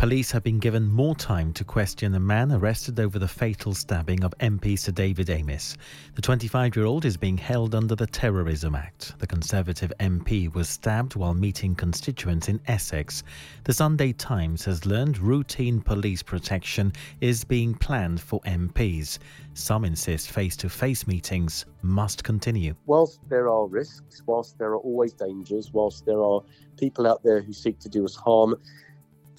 Police have been given more time to question the man arrested over the fatal stabbing of MP Sir David Amess. The 25 year old is being held under the Terrorism Act. The Conservative MP was stabbed while meeting constituents in Essex. The Sunday Times has learned routine police protection is being planned for MPs. Some insist face to face meetings must continue. Whilst there are risks, whilst there are always dangers, whilst there are people out there who seek to do us harm,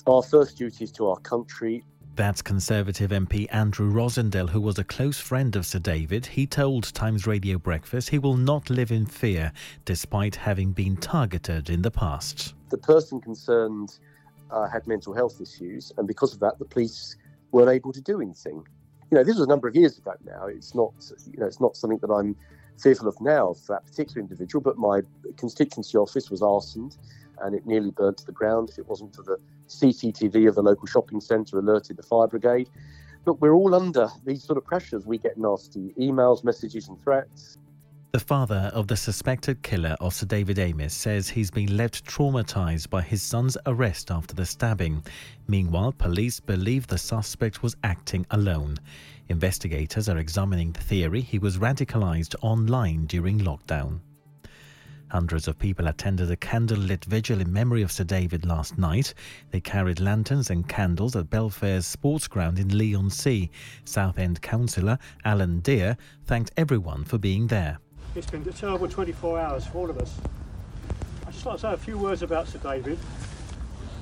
our first duty is to our country. That's Conservative MP Andrew Rosindell, who was a close friend of Sir David. He told Times Radio Breakfast he will not live in fear, despite having been targeted in the past. The person concerned uh, had mental health issues, and because of that, the police weren't able to do anything. You know, this was a number of years ago now. It's not, you know, it's not something that I'm fearful of now for that particular individual, but my constituency office was arsoned and it nearly burnt to the ground if it wasn't for the CCTV of the local shopping centre alerted the fire brigade. Look, we're all under these sort of pressures. We get nasty emails, messages, and threats. The father of the suspected killer of Sir David Amess says he's been left traumatised by his son's arrest after the stabbing. Meanwhile, police believe the suspect was acting alone. Investigators are examining the theory he was radicalised online during lockdown. Hundreds of people attended a candlelit vigil in memory of Sir David last night. They carried lanterns and candles at Belfairs sports ground in Leigh-on-Sea. Southend councillor Alan Dear thanked everyone for being there. It's been a terrible 24 hours for all of us. I'd just like to say a few words about Sir David.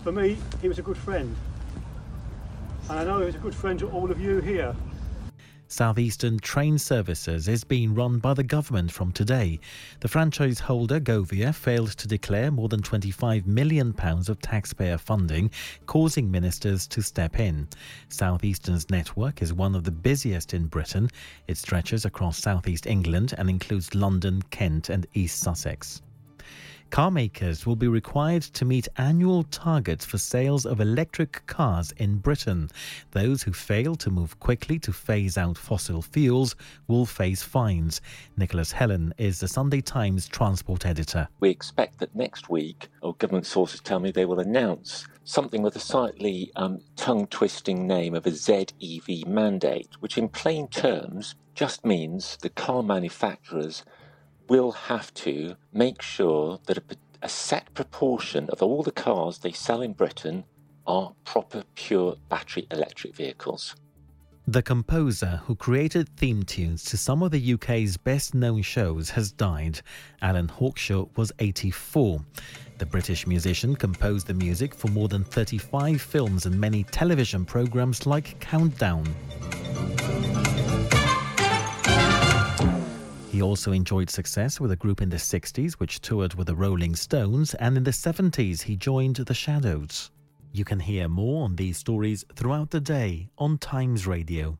For me, he was a good friend. And I know he was a good friend to all of you here. Southeastern Train Services is being run by the government from today. The franchise holder, Govia, failed to declare more than £25 million of taxpayer funding, causing ministers to step in. Southeastern's network is one of the busiest in Britain. It stretches across southeast England and includes London, Kent, and East Sussex. Car makers will be required to meet annual targets for sales of electric cars in Britain. Those who fail to move quickly to phase out fossil fuels will face fines. Nicholas Hellen is the Sunday Times transport editor. We expect that next week, or government sources tell me they will announce something with a slightly um, tongue twisting name of a ZEV mandate, which in plain terms just means the car manufacturers will have to make sure that a, a, set proportion of all the cars they sell in Britain are proper, pure battery electric vehicles. The composer who created theme tunes to some of the UK's best known shows has died. Alan Hawkshaw was 84. The British musician composed the music for more than 35 films and many television programmes like Countdown. He also enjoyed success with a group in the 60s which toured with the Rolling Stones, and in the 70s he joined the Shadows. You can hear more on these stories throughout the day on Times Radio.